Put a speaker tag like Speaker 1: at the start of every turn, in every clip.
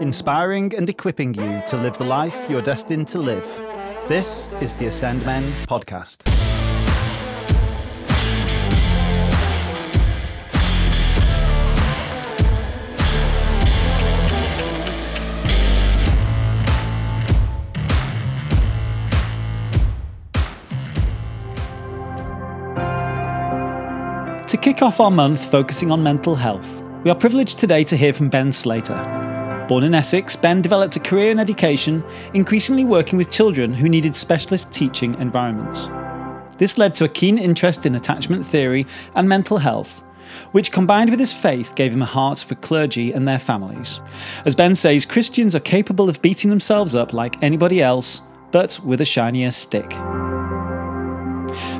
Speaker 1: inspiring and equipping you to live the life you're destined to live. This is the Ascend Men podcast. To kick off our month focusing on mental health, we are privileged today to hear from Ben Slater. Born in Essex, Ben developed a career in education, increasingly working with children who needed specialist teaching environments. This led to a keen interest in attachment theory and mental health, which combined with his faith gave him a heart for clergy and their families. As Ben says, Christians are capable of beating themselves up like anybody else, but with a shinier stick.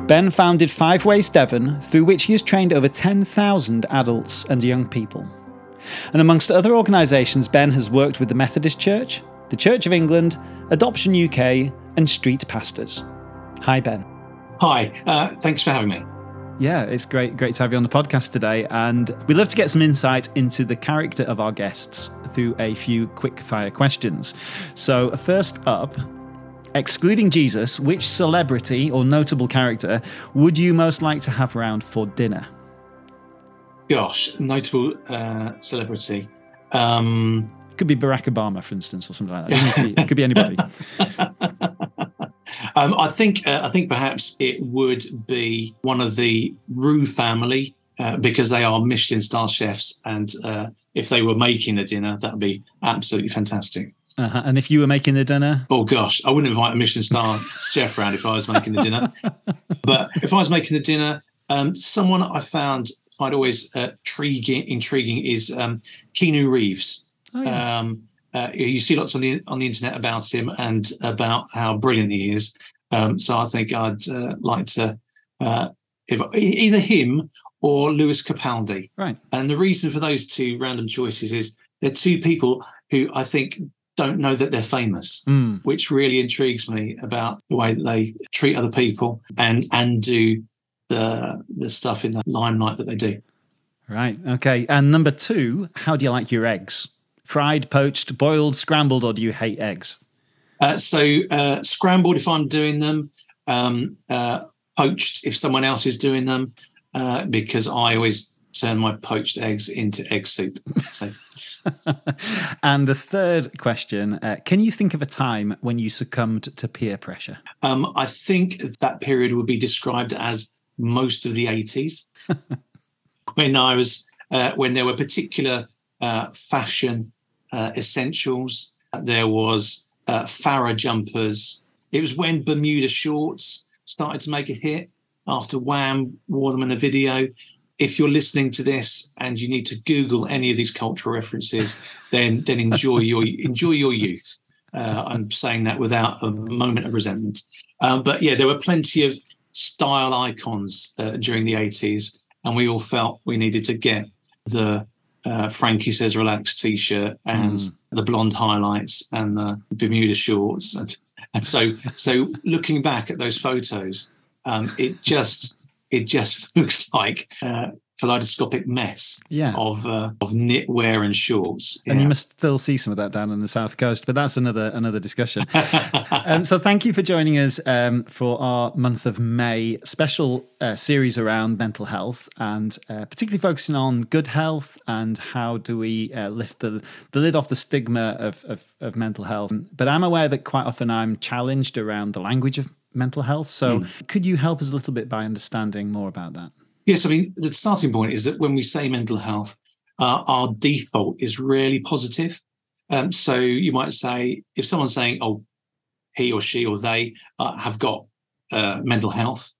Speaker 1: Ben founded Fiveways Devon, through which he has trained over 10,000 adults and young people. And amongst other organisations, Ben has worked with the Methodist Church, the Church of England, Adoption UK, and Street Pastors. Hi, Ben.
Speaker 2: Hi, uh, thanks for having me.
Speaker 1: Yeah, it's great, great to have you on the podcast today, and we'd love to get some insight into the character of our guests through a few quick fire questions. So, first up, excluding Jesus, which celebrity or notable character would you most like to have around for dinner?
Speaker 2: Gosh, notable uh, celebrity. Um,
Speaker 1: it could be Barack Obama, for instance, or something like that. It, be, it could be anybody.
Speaker 2: um, I think uh, I think perhaps it would be one of the Roux family uh, because they are Michelin star chefs, and uh, if they were making the dinner, that would be absolutely fantastic.
Speaker 1: Uh-huh. And if you were making the dinner?
Speaker 2: Oh gosh, I wouldn't invite a Michelin star chef around if I was making the dinner. But if I was making the dinner, um, someone I found find always uh, intriguing, intriguing is um, Keanu Reeves. Oh, yeah. um, uh, you see lots on the on the internet about him and about how brilliant he is. Um, so I think I'd uh, like to uh, if either him or Lewis Capaldi.
Speaker 1: Right.
Speaker 2: And the reason for those two random choices is they're two people who I think don't know that they're famous, mm. which really intrigues me about the way that they treat other people and and do the the stuff in the limelight that they do.
Speaker 1: Right. Okay. And number two, how do you like your eggs? Fried, poached, boiled, scrambled, or do you hate eggs?
Speaker 2: Uh, so uh, scrambled if I'm doing them, um, uh, poached if someone else is doing them, uh, because I always turn my poached eggs into egg soup. So.
Speaker 1: and the third question uh, Can you think of a time when you succumbed to peer pressure?
Speaker 2: Um, I think that period would be described as most of the 80s when I was, uh, when there were particular uh, fashion uh, essentials. There was uh, Farah jumpers. It was when Bermuda shorts started to make a hit after Wham wore them in a video if you're listening to this and you need to Google any of these cultural references, then then enjoy your enjoy your youth. Uh, I'm saying that without a moment of resentment. Um, but yeah, there were plenty of style icons uh, during the 80s, and we all felt we needed to get the uh, Frankie says relax t-shirt and mm. the blonde highlights and the Bermuda shorts. And, and so, so looking back at those photos, um, it just it just looks like uh, kaleidoscopic mess
Speaker 1: yeah.
Speaker 2: of uh, of knitwear and shorts.
Speaker 1: Yeah. And you must still see some of that down on the south coast, but that's another another discussion. um, so thank you for joining us um, for our month of May special uh, series around mental health, and uh, particularly focusing on good health and how do we uh, lift the the lid off the stigma of, of of mental health. But I'm aware that quite often I'm challenged around the language of mental health. So, mm. could you help us a little bit by understanding more about that?
Speaker 2: Yes, I mean, the starting point is that when we say mental health, uh, our default is really positive. Um, so, you might say, if someone's saying, oh, he or she or they uh, have got uh, mental health,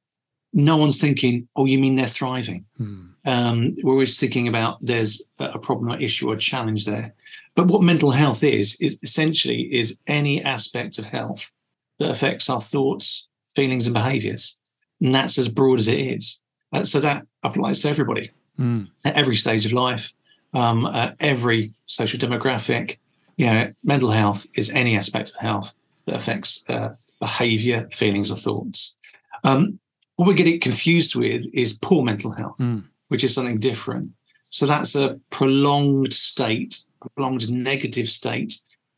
Speaker 2: no one's thinking, oh, you mean they're thriving. Hmm. Um, we're always thinking about there's a problem or issue or challenge there. But what mental health is, is essentially is any aspect of health that affects our thoughts, feelings, and behaviors. And that's as broad as it is. Uh, so that applies to everybody mm. at every stage of life, um, every social demographic. You know, mental health is any aspect of health that affects uh, behavior, feelings, or thoughts. Um, what we get it confused with is poor mental health, mm. which is something different. So that's a prolonged state prolonged negative state,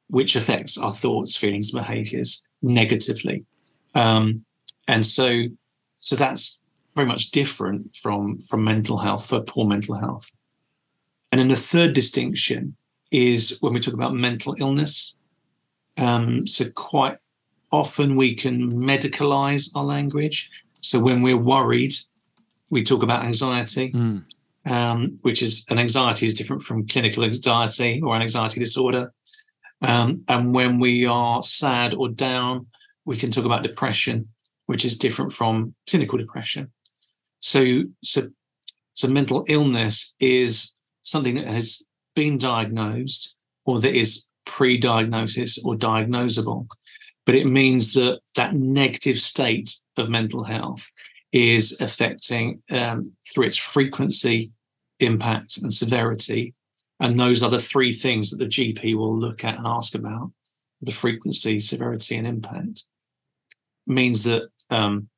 Speaker 2: which affects our thoughts, feelings, behaviors negatively. Um, and so, so that's very much different from, from mental health, for poor mental health. And then the third distinction is when we talk about mental illness. Um, so quite often we can medicalize our language. So when we're worried, we talk about anxiety, mm. um, which is an anxiety is different from clinical anxiety or an anxiety disorder. Um, and when we are sad or down, we can talk about depression, which is different from clinical depression. So, so, so mental illness is something that has been diagnosed or that is pre-diagnosis or diagnosable, but it means that that negative state of mental health is affecting um, through its frequency, impact, and severity. And those are the three things that the GP will look at and ask about the frequency, severity, and impact. Means that, um,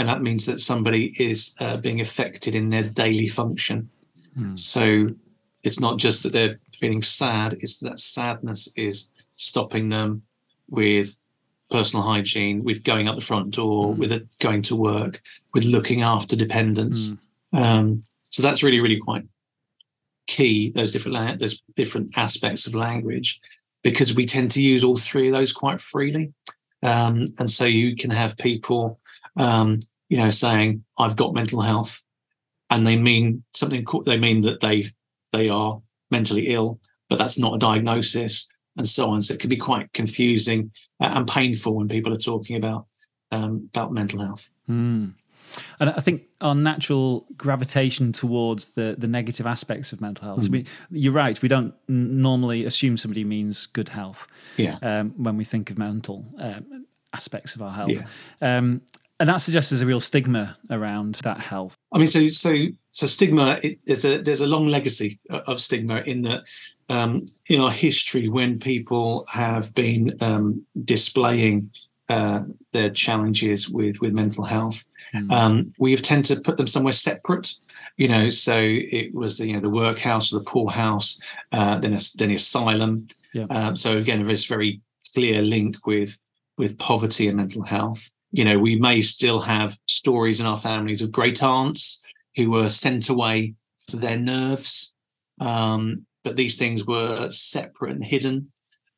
Speaker 2: and that means that somebody is uh, being affected in their daily function. Mm. So it's not just that they're feeling sad, it's that sadness is stopping them with personal hygiene, with going out the front door, mm. with a, going to work, with looking after dependents. Mm. Um, so that's really, really quite key. Those different la- those different aspects of language, because we tend to use all three of those quite freely. Um, and so you can have people, um, you know, saying I've got mental health, and they mean something. They mean that they they are mentally ill, but that's not a diagnosis and so on. So it can be quite confusing uh, and painful when people are talking about um, about mental health.
Speaker 1: Mm. And I think our natural gravitation towards the the negative aspects of mental health. Mm. So we, you're right. We don't normally assume somebody means good health.
Speaker 2: Yeah.
Speaker 1: Um, when we think of mental um, aspects of our health. Yeah. Um, and that suggests there's a real stigma around that health.
Speaker 2: I mean, so so so stigma. It, there's a there's a long legacy of stigma in that um, in our history when people have been um, displaying uh, their challenges with with mental health, mm. um, we have tended to put them somewhere separate. You know, so it was the you know the workhouse or the poorhouse, uh, then a, then the asylum. Yeah. Um, so again, there's very clear link with with poverty and mental health. You know, we may still have stories in our families of great aunts who were sent away for their nerves. Um, but these things were separate and hidden.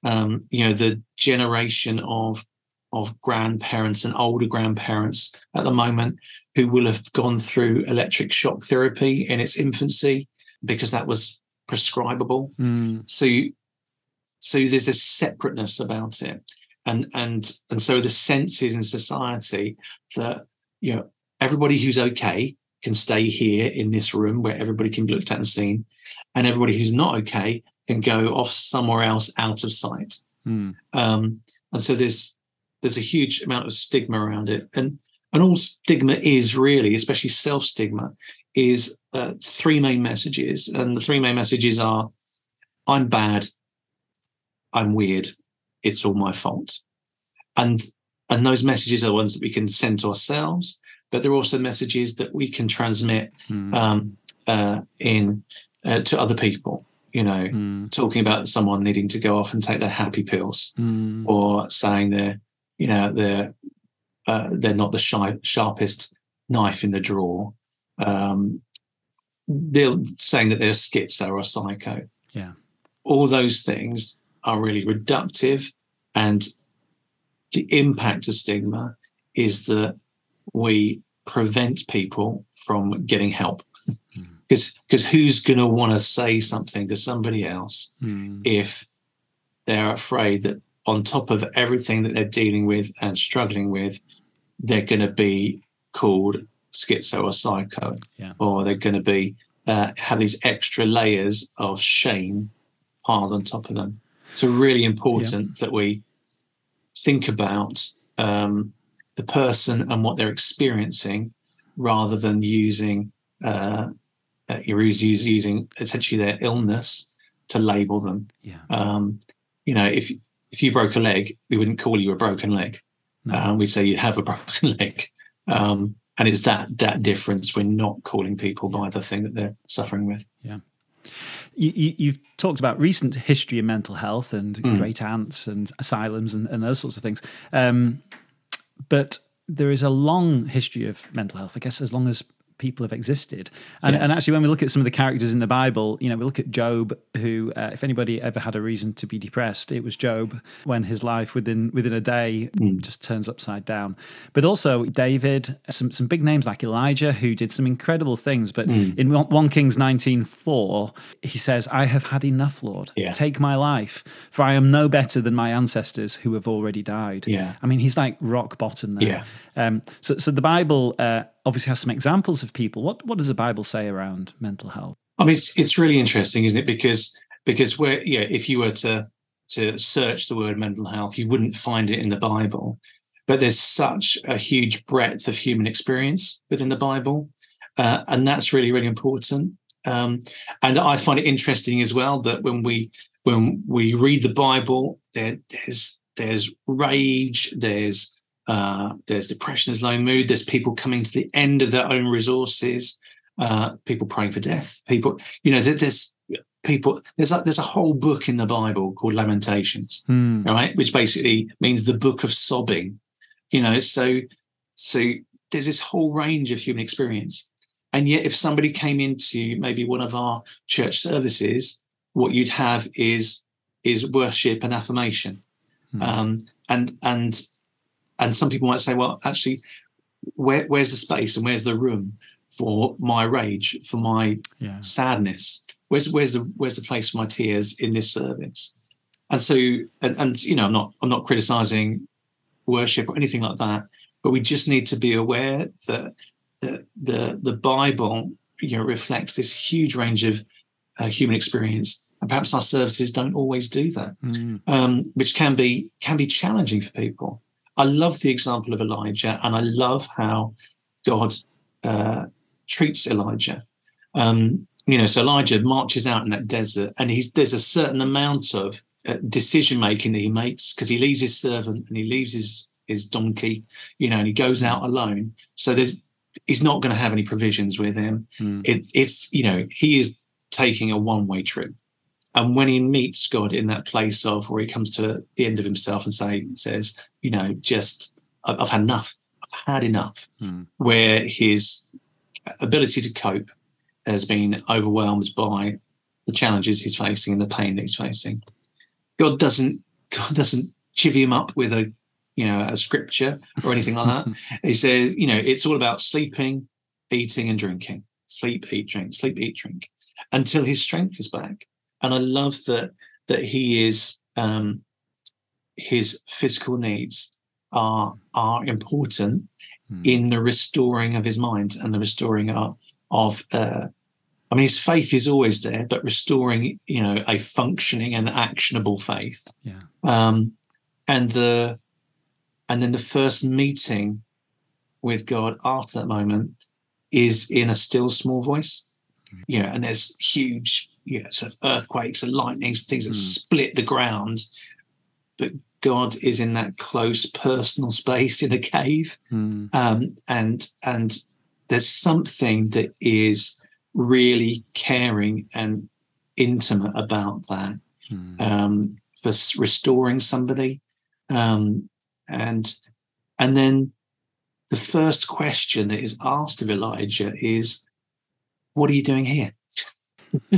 Speaker 2: Um, you know, the generation of of grandparents and older grandparents at the moment who will have gone through electric shock therapy in its infancy because that was prescribable. Mm. So, so there's a separateness about it and and and so the sense is in society that you know everybody who's okay can stay here in this room where everybody can be looked at and seen, and everybody who's not okay can go off somewhere else out of sight. Mm. Um, and so there's there's a huge amount of stigma around it, and and all stigma is really, especially self stigma, is uh, three main messages, and the three main messages are: I'm bad, I'm weird, it's all my fault. And and those messages are ones that we can send to ourselves, but they're also messages that we can transmit mm. um, uh, in uh, to other people. You know, mm. talking about someone needing to go off and take their happy pills, mm. or saying they're, you know, they're uh, they're not the shy, sharpest knife in the drawer. Um, they're saying that they're schizo or a psycho.
Speaker 1: Yeah,
Speaker 2: all those things are really reductive. And the impact of stigma is that we prevent people from getting help. Because mm. because who's going to want to say something to somebody else mm. if they're afraid that on top of everything that they're dealing with and struggling with, they're going to be called schizo or psycho,
Speaker 1: yeah.
Speaker 2: or they're going to be uh, have these extra layers of shame piled on top of them. So really important yeah. that we think about um, the person and what they're experiencing, rather than using uh, uh, using essentially their illness to label them.
Speaker 1: Yeah.
Speaker 2: Um, you know, if if you broke a leg, we wouldn't call you a broken leg. No. Um, we'd say you have a broken leg. Um, and it's that that difference. We're not calling people by the thing that they're suffering with.
Speaker 1: Yeah. You, you've talked about recent history in mental health and
Speaker 2: Mm.
Speaker 1: great aunts and asylums and, and those sorts of things. Um, but there is a long history of mental health, I guess, as long as people have existed. And,
Speaker 2: Yeah.
Speaker 1: and actually, when we look at some of the characters in the Bible, you know, we look at Job, who, uh, if anybody ever had a reason to be depressed, it was Job when his life within within a day just turns upside down. But also David, some some big names like Elijah, who did some incredible things. But in one one Kings nineteen four, he says, "I have had enough, Lord.
Speaker 2: Yeah.
Speaker 1: Take my life, for I am no better than my ancestors who have already died."
Speaker 2: Yeah.
Speaker 1: I mean, he's like rock bottom there.
Speaker 2: Yeah.
Speaker 1: Um, so, so the Bible uh, obviously has some examples of people. What what does the Bible say around mental health?
Speaker 2: I mean, it's, it's really interesting, isn't it? Because because where yeah, if you were to to search the word mental health, you wouldn't find it in the Bible. But there's such a huge breadth of human experience within the Bible, uh, and that's really really important. Um, and I find it interesting as well that when we when we read the Bible, there, there's there's rage, there's uh, there's depression, there's low mood, there's people coming to the end of their own resources, uh, people praying for death, people, you know, there's people, there's like, there's a whole book in the Bible called Lamentations,
Speaker 1: Hmm.
Speaker 2: right? Which basically means the book of sobbing, you know, so, so there's this whole range of human experience. And yet if somebody came into maybe one of our church services, what you'd have is, is worship and affirmation.
Speaker 1: Hmm.
Speaker 2: Um, and, and, and some people might say, well, actually, where, where's the space and where's the room for my rage, for my
Speaker 1: Yeah.
Speaker 2: sadness? Where's where's the where's the place for my tears in this service? And so, and, and you know, I'm not I'm not criticizing worship or anything like that, but we just need to be aware that the the, the Bible, you know, reflects this huge range of uh, human experience, and perhaps our services don't always do that
Speaker 1: Hmm.
Speaker 2: um, which can be can be challenging for people. I love the example of Elijah, and I love how God uh, treats Elijah. Um, you know, so Elijah marches out in that desert, and he's there's a certain amount of uh, decision making that he makes because he leaves his servant and he leaves his his donkey, you know, and he goes out alone. So there's he's not going to have any provisions with him.
Speaker 1: Hmm.
Speaker 2: It, it's you know he is taking a one way trip. And when he meets God in that place of where he comes to the end of himself and say says, you know, just I've, I've had enough. I've had enough.
Speaker 1: Hmm.
Speaker 2: Where his ability to cope has been overwhelmed by the challenges he's facing and the pain that he's facing. God doesn't God doesn't chivvy him up with a you know a scripture or anything like that. he says, you know, it's all about sleeping, eating, and drinking. Sleep, eat, drink, sleep, eat, drink, until his strength is back. And I love that that he is um, his physical needs are are important
Speaker 1: Hmm.
Speaker 2: in the restoring of his mind and the restoring of, of uh, I mean, his faith is always there, but restoring, you know, a functioning and actionable faith.
Speaker 1: Yeah.
Speaker 2: Um, and the and then the first meeting with God after that moment is in a still small voice. Yeah, and there's huge, yeah, sort of earthquakes and lightnings, things that
Speaker 1: Mm.
Speaker 2: split the ground. But God is in that close personal space in a cave
Speaker 1: Hmm.
Speaker 2: um, and and there's something that is really caring and intimate about that
Speaker 1: Hmm.
Speaker 2: um, for restoring somebody um, and and then the first question that is asked of Elijah is what are you doing here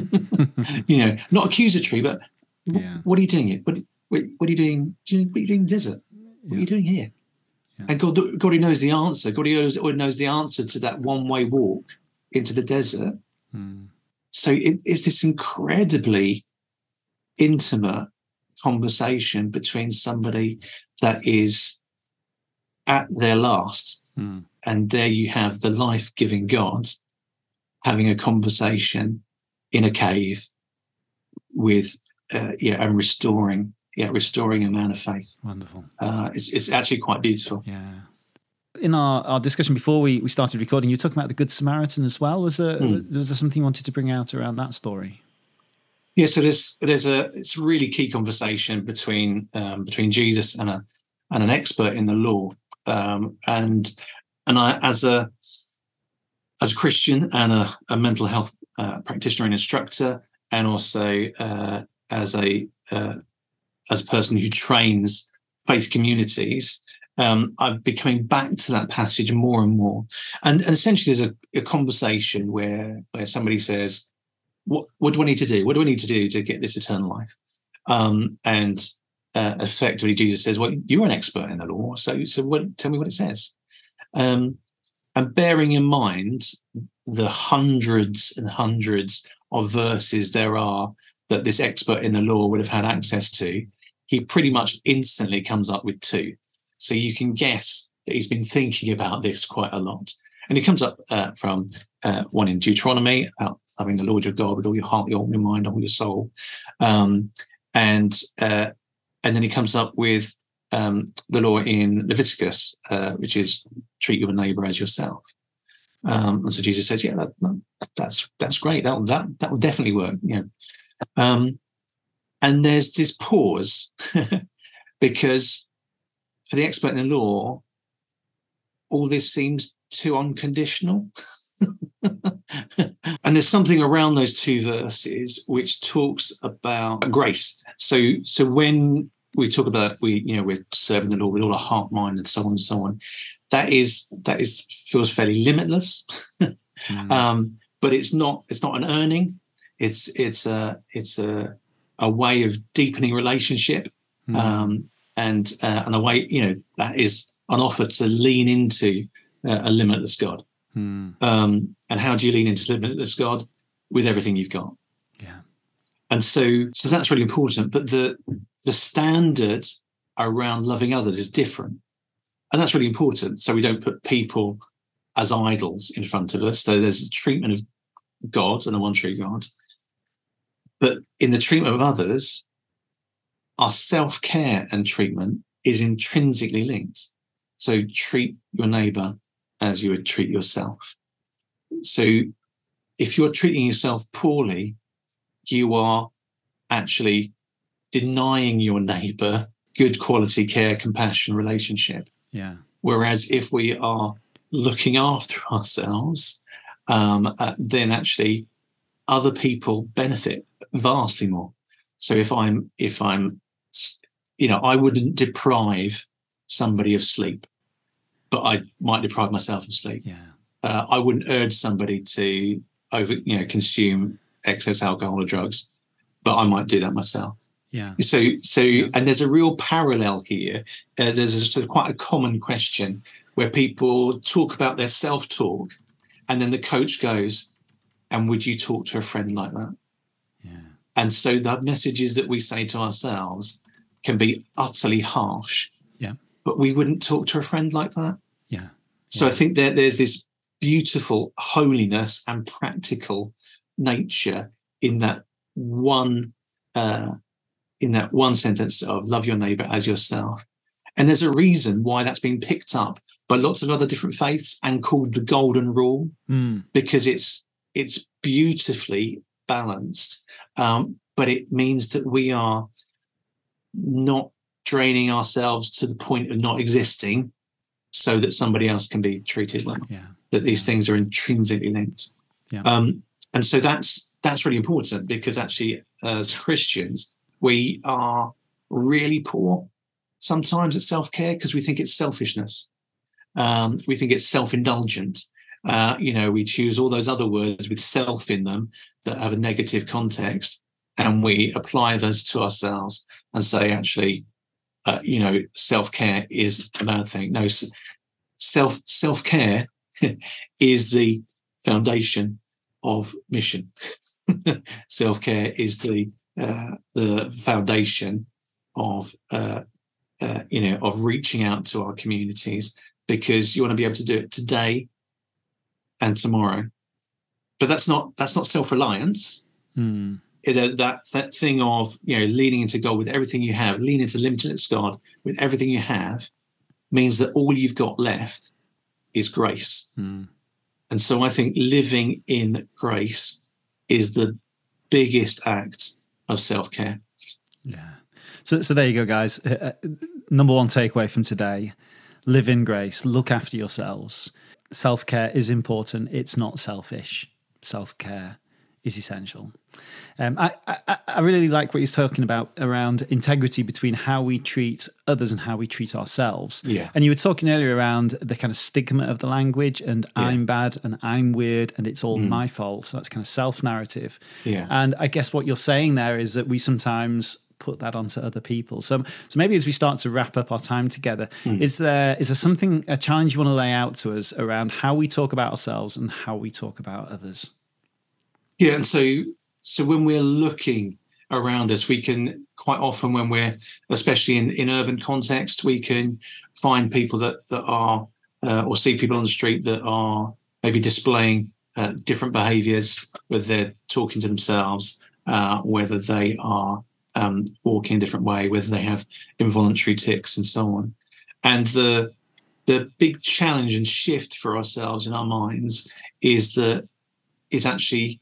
Speaker 2: you know not accusatory but
Speaker 1: Yeah.
Speaker 2: what are you doing here what, what, what are you doing what are you doing in the desert what are you doing here
Speaker 1: Yeah.
Speaker 2: and God, God knows the answer. God knows, knows the answer to that one-way walk into the desert.
Speaker 1: Hmm.
Speaker 2: So it, it's this incredibly intimate conversation between somebody that is at their last,
Speaker 1: Hmm.
Speaker 2: and there you have the life-giving God having a conversation in a cave with, uh, yeah, and restoring, yeah, restoring a man of faith.
Speaker 1: Wonderful.
Speaker 2: Uh, it's, it's actually quite beautiful.
Speaker 1: Yeah. In our, our discussion before we, we started recording, you were talking about the Good Samaritan as well. Was there,
Speaker 2: Hmm.
Speaker 1: was there something you wanted to bring out around that story?
Speaker 2: Yeah, so there's there's a it's a really key conversation between um, between Jesus and a and an expert in the law, um, and and I as a as a Christian and a, a mental health uh, practitioner and instructor, and also uh, as a uh, as a person who trains faith communities, um, I'm becoming back to that passage more and more. And, and essentially, there's a, a, conversation where where somebody says, "What what do I need to do? What do I need to do to get this eternal life?" Um, and uh, effectively, Jesus says, "Well, you're an expert in the law, so so what, tell me what it says." Um, and bearing in mind the hundreds and hundreds of verses there are that this expert in the law would have had access to, he pretty much instantly comes up with two. So you can guess that he's been thinking about this quite a lot. And he comes up uh, from uh, one in Deuteronomy about loving the Lord your God with all your heart, your, your mind, all your soul, um, and uh, and then he comes up with um, the law in Leviticus, uh, which is treat your neighbor as yourself. Um, and so Jesus says, "Yeah, that, that's that's great. That that that will definitely work." Yeah. Um, and there's this pause because for the expert in the law, all this seems too unconditional. and there's something around those two verses which talks about grace. So, so when we talk about we, you know, we're serving the Lord with all our heart, mind, and so on and so on, that is that is feels fairly limitless. mm. um, but it's not it's not an earning. It's it's a it's a a way of deepening relationship. Mm. Um, and uh, and a way you know that is an offer to lean into uh, a limitless God. Hmm. Um, and how do you lean into limitless God with everything you've got?
Speaker 1: Yeah.
Speaker 2: And so so that's really important. But the the standard around loving others is different, and that's really important. So we don't put people as idols in front of us. So there's a treatment of God and a one true God. But in the treatment of others, our self care and treatment is intrinsically linked. So treat your neighbor as you would treat yourself. So if you're treating yourself poorly, you are actually denying your neighbor good quality care, compassion, relationship.
Speaker 1: Yeah.
Speaker 2: Whereas if we are looking after ourselves, um, uh, then actually other people benefit vastly more. So if I'm if I'm you know, I wouldn't deprive somebody of sleep, but I might deprive myself of sleep.
Speaker 1: Yeah.
Speaker 2: Uh, I wouldn't urge somebody to over, you know, consume excess alcohol or drugs, but I might do that myself.
Speaker 1: Yeah.
Speaker 2: So, so, yeah. and there's a real parallel here. Uh, there's a sort of quite a common question where people talk about their self-talk, and then the coach goes, "And would you talk to a friend like that?"
Speaker 1: Yeah.
Speaker 2: And so the messages that we say to ourselves can be utterly harsh.
Speaker 1: Yeah.
Speaker 2: But we wouldn't talk to a friend like that.
Speaker 1: Yeah.
Speaker 2: So
Speaker 1: yeah.
Speaker 2: I think that there's this beautiful holiness and practical nature in that one uh, in that one sentence of love your neighbor as yourself. And there's a reason why that's been picked up by lots of other different faiths and called the golden rule,
Speaker 1: mm.
Speaker 2: because it's it's beautifully balanced. Um, but it means that we are not draining ourselves to the point of not existing so that somebody else can be treated well.
Speaker 1: Yeah.
Speaker 2: That these things are intrinsically linked.
Speaker 1: Yeah.
Speaker 2: Um, and so that's that's really important because actually as Christians, we are really poor sometimes at self-care because we think it's selfishness. Um, we think it's self-indulgent. Uh, you know, we choose all those other words with self in them that have a negative context and we apply those to ourselves and say, actually, uh, you know, self care is a bad thing. No, self self care is the foundation of mission. self care is the the foundation of uh, uh, you know of reaching out to our communities because you want to be able to do it today and tomorrow. But that's not that's not self reliance.
Speaker 1: Mm
Speaker 2: that that thing of you know leaning into God with everything you have, lean into limitless God with everything you have, means that all you've got left is grace.
Speaker 1: Mm.
Speaker 2: And so I think living in grace is the biggest act of self care.
Speaker 1: Yeah. So so there you go, guys. Uh, uh, number one takeaway from today: live in grace. Look after yourselves. Self care is important. It's not selfish. Self care is essential. Um, I, I, I, really like what you're talking about around integrity between how we treat others and how we treat ourselves.
Speaker 2: Yeah.
Speaker 1: And you were talking earlier around the kind of stigma of the language and yeah. I'm bad and I'm weird and it's all mm. my fault. So that's kind of self narrative.
Speaker 2: Yeah.
Speaker 1: And I guess what you're saying there is that we sometimes put that onto other people. So, so maybe as we start to wrap up our time together, mm. is there is there something a challenge you want to lay out to us around how we talk about ourselves and how we talk about others?
Speaker 2: Yeah, and so so when we're looking around us, we can quite often when we're especially in in urban context, we can find people that that are uh, or see people on the street that are maybe displaying uh, different behaviors, whether they're talking to themselves, uh, whether they are um, walking a different way, whether they have involuntary tics and so on. And the the big challenge and shift for ourselves in our minds is that is actually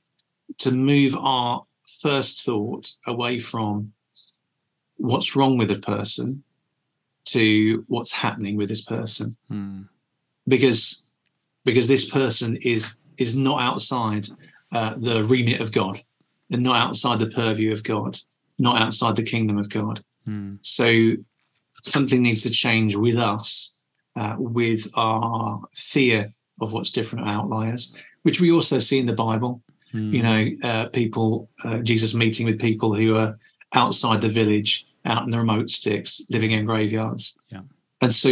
Speaker 2: to move our first thought away from what's wrong with a person to what's happening with this person
Speaker 1: hmm.
Speaker 2: because because this person is is not outside uh, the remit of god and not outside the purview of god not outside the kingdom of God.
Speaker 1: Mm.
Speaker 2: So something needs to change with us, uh, with our fear of what's different outliers, which we also see in the Bible. Mm. You know, uh, people, uh, Jesus meeting with people who are outside the village, out in the remote sticks, living in graveyards.
Speaker 1: Yeah.
Speaker 2: And so,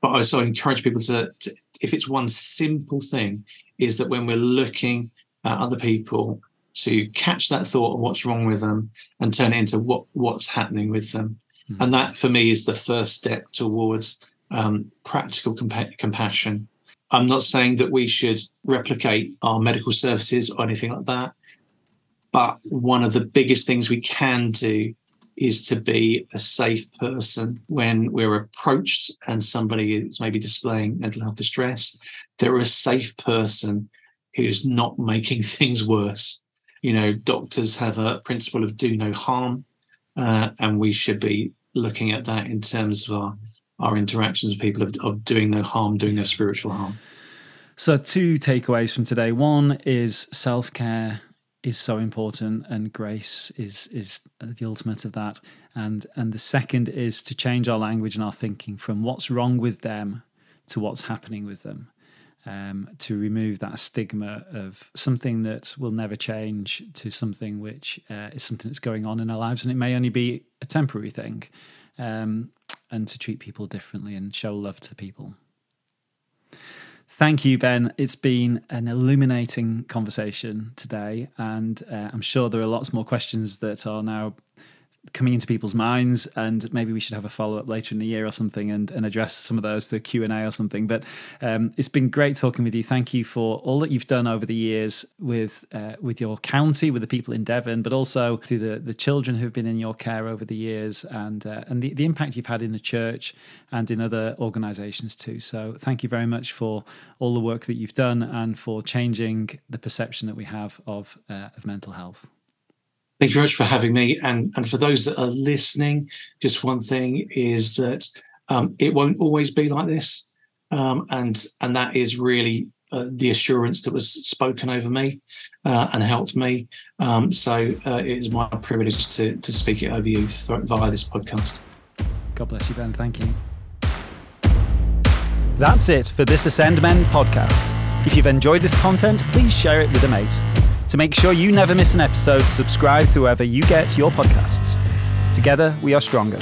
Speaker 2: but I also encourage people to, to, if it's one simple thing, is that when we're looking at other people to catch that thought of what's wrong with them and turn it into what what's happening with them. Mm. And that for me is the first step towards um, practical compa- compassion. I'm not saying that we should replicate our medical services or anything like that, but one of the biggest things we can do is to be a safe person when we're approached and somebody is maybe displaying mental health distress. They're a safe person who's not making things worse you know, doctors have a principle of do no harm, uh, and we should be looking at that in terms of our our interactions with people of, of doing no harm, doing no spiritual harm.
Speaker 1: So, two takeaways from today. One is self care is so important, and grace is is the ultimate of that. And and the second is to change our language and our thinking from what's wrong with them to what's happening with them um, to remove that stigma of something that will never change to something which uh, is something that's going on in our lives and it may only be a temporary thing um, and to treat people differently and show love to people. Thank you, Ben. It's been an illuminating conversation today, and uh, I'm sure there are lots more questions that are now coming into people's minds and maybe we should have a follow-up later in the year or something and, and address some of those through q&a or something. But um, it's been great talking with you. Thank you for all that you've done over the years with uh, with your county with the people in devon but also through the, the children who've been in your care over the years and uh, and the, the impact you've had in the church and in other organizations too. So thank you very much for all the work that you've done and for changing the perception that we have of uh, of mental health
Speaker 2: Thank you very much for having me. And, and for those that are listening, just one thing is that um, it won't always be like this. Um, and, and that is really uh, the assurance that was spoken over me uh, and helped me. Um, so uh, it is my privilege to, to speak it over you via this podcast.
Speaker 1: God bless you, Ben. Thank you. That's it for this Ascend Men podcast. If you've enjoyed this content, please share it with a mate. To make sure you never miss an episode, subscribe to wherever you get your podcasts. Together, we are stronger.